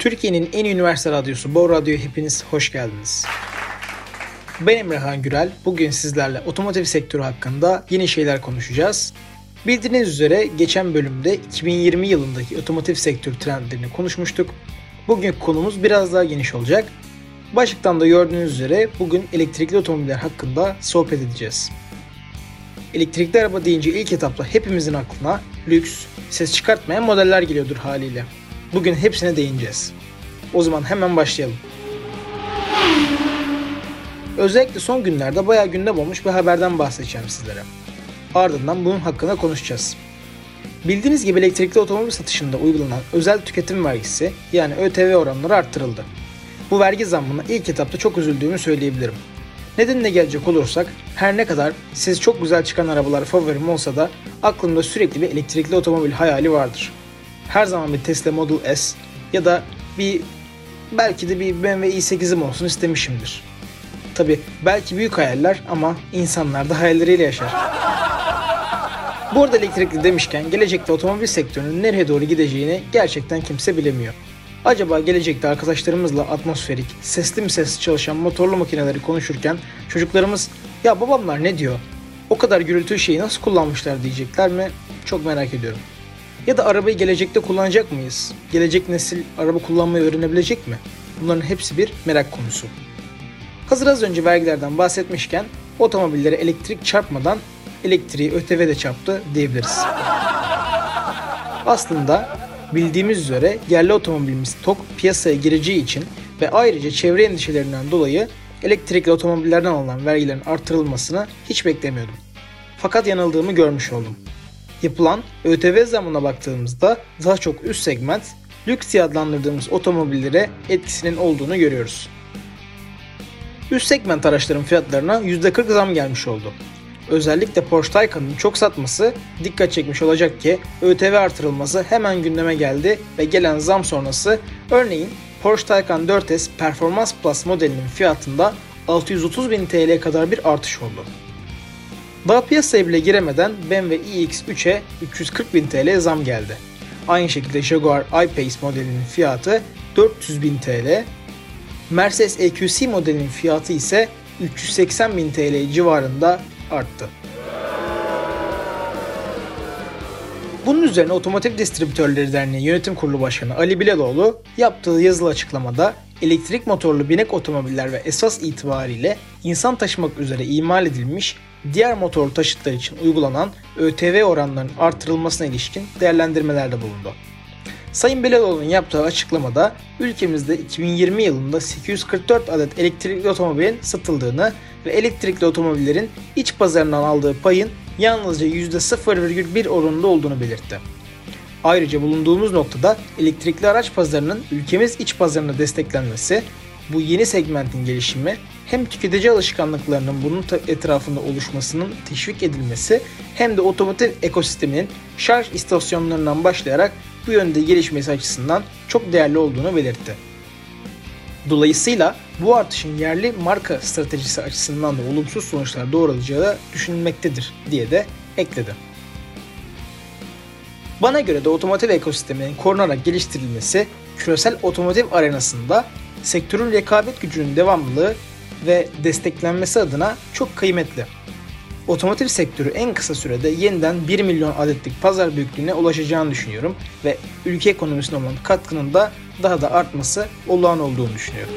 Türkiye'nin en iyi üniversite radyosu Bo Radyo'ya hepiniz hoş geldiniz. Ben Emrehan Gürel. Bugün sizlerle otomotiv sektörü hakkında yeni şeyler konuşacağız. Bildiğiniz üzere geçen bölümde 2020 yılındaki otomotiv sektörü trendlerini konuşmuştuk. Bugün konumuz biraz daha geniş olacak. Başlıktan da gördüğünüz üzere bugün elektrikli otomobiller hakkında sohbet edeceğiz. Elektrikli araba deyince ilk etapta hepimizin aklına lüks, ses çıkartmayan modeller geliyordur haliyle. Bugün hepsine değineceğiz. O zaman hemen başlayalım. Özellikle son günlerde bayağı gündem olmuş bir haberden bahsedeceğim sizlere. Ardından bunun hakkında konuşacağız. Bildiğiniz gibi elektrikli otomobil satışında uygulanan özel tüketim vergisi yani ÖTV oranları arttırıldı. Bu vergi zammına ilk etapta çok üzüldüğümü söyleyebilirim. Nedenine gelecek olursak her ne kadar siz çok güzel çıkan arabalar favorim olsa da aklımda sürekli bir elektrikli otomobil hayali vardır. Her zaman bir Tesla Model S ya da bir belki de bir BMW i8'im olsun istemişimdir. Tabi belki büyük hayaller ama insanlar da hayalleriyle yaşar. Bu arada elektrikli demişken gelecekte otomobil sektörünün nereye doğru gideceğini gerçekten kimse bilemiyor. Acaba gelecekte arkadaşlarımızla atmosferik, sesli mi sesli çalışan motorlu makineleri konuşurken çocuklarımız ya babamlar ne diyor? O kadar gürültü şeyi nasıl kullanmışlar diyecekler mi? Çok merak ediyorum. Ya da arabayı gelecekte kullanacak mıyız? Gelecek nesil araba kullanmayı öğrenebilecek mi? Bunların hepsi bir merak konusu. Hazır az önce vergilerden bahsetmişken otomobillere elektrik çarpmadan elektriği ÖTV de çarptı diyebiliriz. Aslında bildiğimiz üzere yerli otomobilimiz TOK piyasaya gireceği için ve ayrıca çevre endişelerinden dolayı elektrikli otomobillerden alınan vergilerin artırılmasını hiç beklemiyordum. Fakat yanıldığımı görmüş oldum. Yapılan ÖTV zamına baktığımızda daha çok üst segment, lüks diye adlandırdığımız otomobillere etkisinin olduğunu görüyoruz. Üst segment araçların fiyatlarına %40 zam gelmiş oldu. Özellikle Porsche Taycan'ın çok satması dikkat çekmiş olacak ki ÖTV artırılması hemen gündeme geldi ve gelen zam sonrası örneğin Porsche Taycan 4S Performance Plus modelinin fiyatında 630 bin TL kadar bir artış oldu. Daha piyasaya bile giremeden BMW iX3'e 340 bin TL zam geldi. Aynı şekilde Jaguar I-Pace modelinin fiyatı 400 bin TL, Mercedes EQC modelinin fiyatı ise 380 bin TL civarında arttı. Bunun üzerine Otomotiv Distribütörleri Derneği Yönetim Kurulu Başkanı Ali Bilaloğlu yaptığı yazılı açıklamada elektrik motorlu binek otomobiller ve esas itibariyle insan taşımak üzere imal edilmiş diğer motorlu taşıtlar için uygulanan ÖTV oranlarının artırılmasına ilişkin değerlendirmelerde bulundu. Sayın Bilaloğlu'nun yaptığı açıklamada ülkemizde 2020 yılında 844 adet elektrikli otomobilin satıldığını ve elektrikli otomobillerin iç pazarından aldığı payın yalnızca %0,1 oranında olduğunu belirtti. Ayrıca bulunduğumuz noktada elektrikli araç pazarının ülkemiz iç pazarına desteklenmesi, bu yeni segmentin gelişimi hem tüketici alışkanlıklarının bunun etrafında oluşmasının teşvik edilmesi hem de otomotiv ekosisteminin şarj istasyonlarından başlayarak bu yönde gelişmesi açısından çok değerli olduğunu belirtti. Dolayısıyla bu artışın yerli marka stratejisi açısından da olumsuz sonuçlar doğuracağı düşünülmektedir diye de ekledi. Bana göre de otomotiv ekosisteminin korunarak geliştirilmesi küresel otomotiv arenasında sektörün rekabet gücünün devamlılığı ve desteklenmesi adına çok kıymetli. Otomotiv sektörü en kısa sürede yeniden 1 milyon adetlik pazar büyüklüğüne ulaşacağını düşünüyorum ve ülke ekonomisine olan katkının da daha da artması olağan olduğunu düşünüyorum.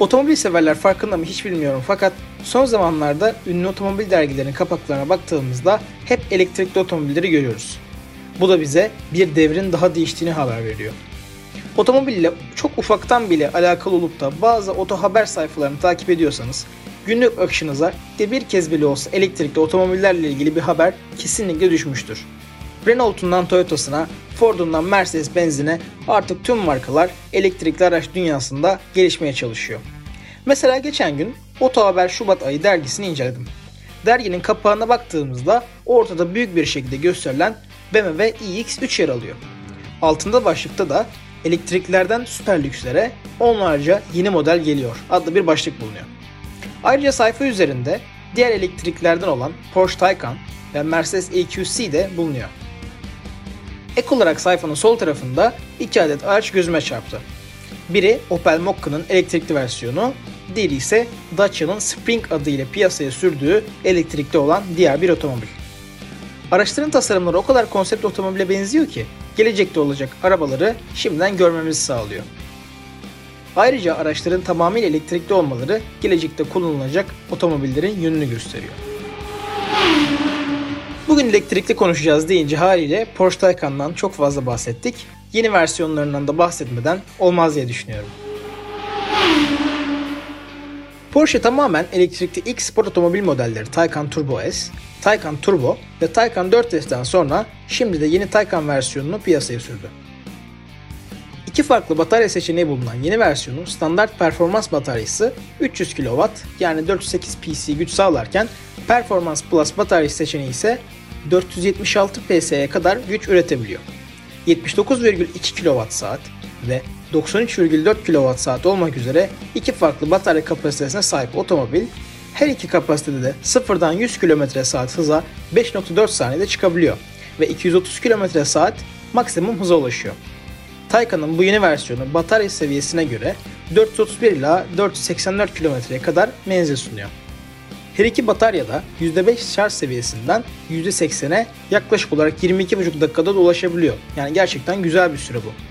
Otomobil severler farkında mı hiç bilmiyorum fakat son zamanlarda ünlü otomobil dergilerinin kapaklarına baktığımızda hep elektrikli otomobilleri görüyoruz. Bu da bize bir devrin daha değiştiğini haber veriyor. Otomobille çok ufaktan bile alakalı olup da bazı oto haber sayfalarını takip ediyorsanız günlük akışınıza de bir kez bile olsa elektrikli otomobillerle ilgili bir haber kesinlikle düşmüştür. Renault'undan Toyota'sına, Ford'undan Mercedes-Benz'ine artık tüm markalar elektrikli araç dünyasında gelişmeye çalışıyor. Mesela geçen gün Oto Haber Şubat ayı dergisini inceledim. Derginin kapağına baktığımızda ortada büyük bir şekilde gösterilen BMW iX3 yer alıyor. Altında başlıkta da elektriklerden süper lükslere onlarca yeni model geliyor adlı bir başlık bulunuyor. Ayrıca sayfa üzerinde diğer elektriklerden olan Porsche Taycan ve Mercedes EQC de bulunuyor. Ek olarak sayfanın sol tarafında iki adet araç gözüme çarptı. Biri Opel Mokka'nın elektrikli versiyonu, diğeri ise Dacia'nın Spring adıyla piyasaya sürdüğü elektrikli olan diğer bir otomobil. Araçların tasarımları o kadar konsept otomobile benziyor ki gelecekte olacak arabaları şimdiden görmemizi sağlıyor. Ayrıca araçların tamamıyla elektrikli olmaları gelecekte kullanılacak otomobillerin yönünü gösteriyor. Bugün elektrikli konuşacağız deyince haliyle Porsche Taycan'dan çok fazla bahsettik. Yeni versiyonlarından da bahsetmeden olmaz diye düşünüyorum. Porsche tamamen elektrikli ilk spor otomobil modelleri Taycan Turbo S, Taycan Turbo ve Taycan 4S'ten sonra şimdi de yeni Taycan versiyonunu piyasaya sürdü. İki farklı batarya seçeneği bulunan yeni versiyonun standart performans bataryası 300 kW yani 408 PC güç sağlarken Performance Plus batarya seçeneği ise 476 PS'ye kadar güç üretebiliyor. 79,2 kWh ve 93,4 kWh olmak üzere iki farklı batarya kapasitesine sahip otomobil her iki kapasitede de sıfırdan 100 km saat hıza 5.4 saniyede çıkabiliyor ve 230 km saat maksimum hıza ulaşıyor. Taycan'ın bu yeni versiyonu batarya seviyesine göre 431 ila 484 kilometreye kadar menzil sunuyor. Her iki batarya da %5 şarj seviyesinden %80'e yaklaşık olarak 22,5 dakikada ulaşabiliyor. Yani gerçekten güzel bir süre bu.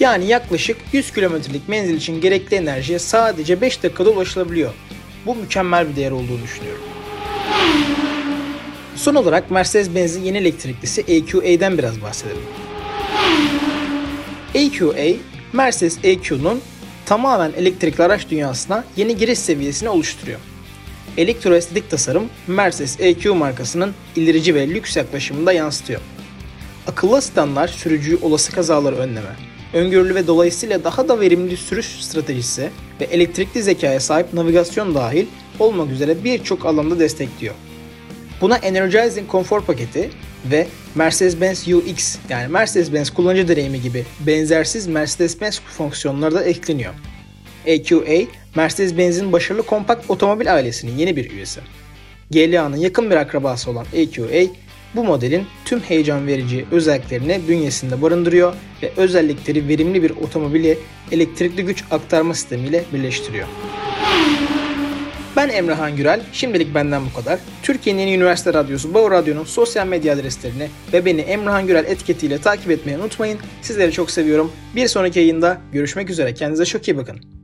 Yani yaklaşık 100 kilometrelik menzil için gerekli enerjiye sadece 5 dakikada ulaşılabiliyor. Bu mükemmel bir değer olduğunu düşünüyorum. Son olarak Mercedes-Benz'in yeni elektriklisi EQA'den biraz bahsedelim. EQA, Mercedes EQ'nun tamamen elektrikli araç dünyasına yeni giriş seviyesini oluşturuyor. Elektroestetik tasarım Mercedes EQ markasının ilerici ve lüks yaklaşımını da yansıtıyor. Akıllı asistanlar sürücüyü olası kazaları önleme, öngörülü ve dolayısıyla daha da verimli sürüş stratejisi ve elektrikli zekaya sahip navigasyon dahil olmak üzere birçok alanda destekliyor. Buna Energizing konfor paketi ve Mercedes-Benz UX yani Mercedes-Benz kullanıcı deneyimi gibi benzersiz Mercedes-Benz fonksiyonları da ekleniyor. EQA, Mercedes-Benz'in başarılı kompakt otomobil ailesinin yeni bir üyesi. GLA'nın yakın bir akrabası olan EQA, bu modelin tüm heyecan verici özelliklerini bünyesinde barındırıyor ve özellikleri verimli bir otomobili elektrikli güç aktarma sistemiyle birleştiriyor. Ben Emre Gürel. Şimdilik benden bu kadar. Türkiye'nin yeni üniversite radyosu Bağ Radyo'nun sosyal medya adreslerini ve beni Emre Gürel etiketiyle takip etmeyi unutmayın. Sizleri çok seviyorum. Bir sonraki yayında görüşmek üzere. Kendinize çok iyi bakın.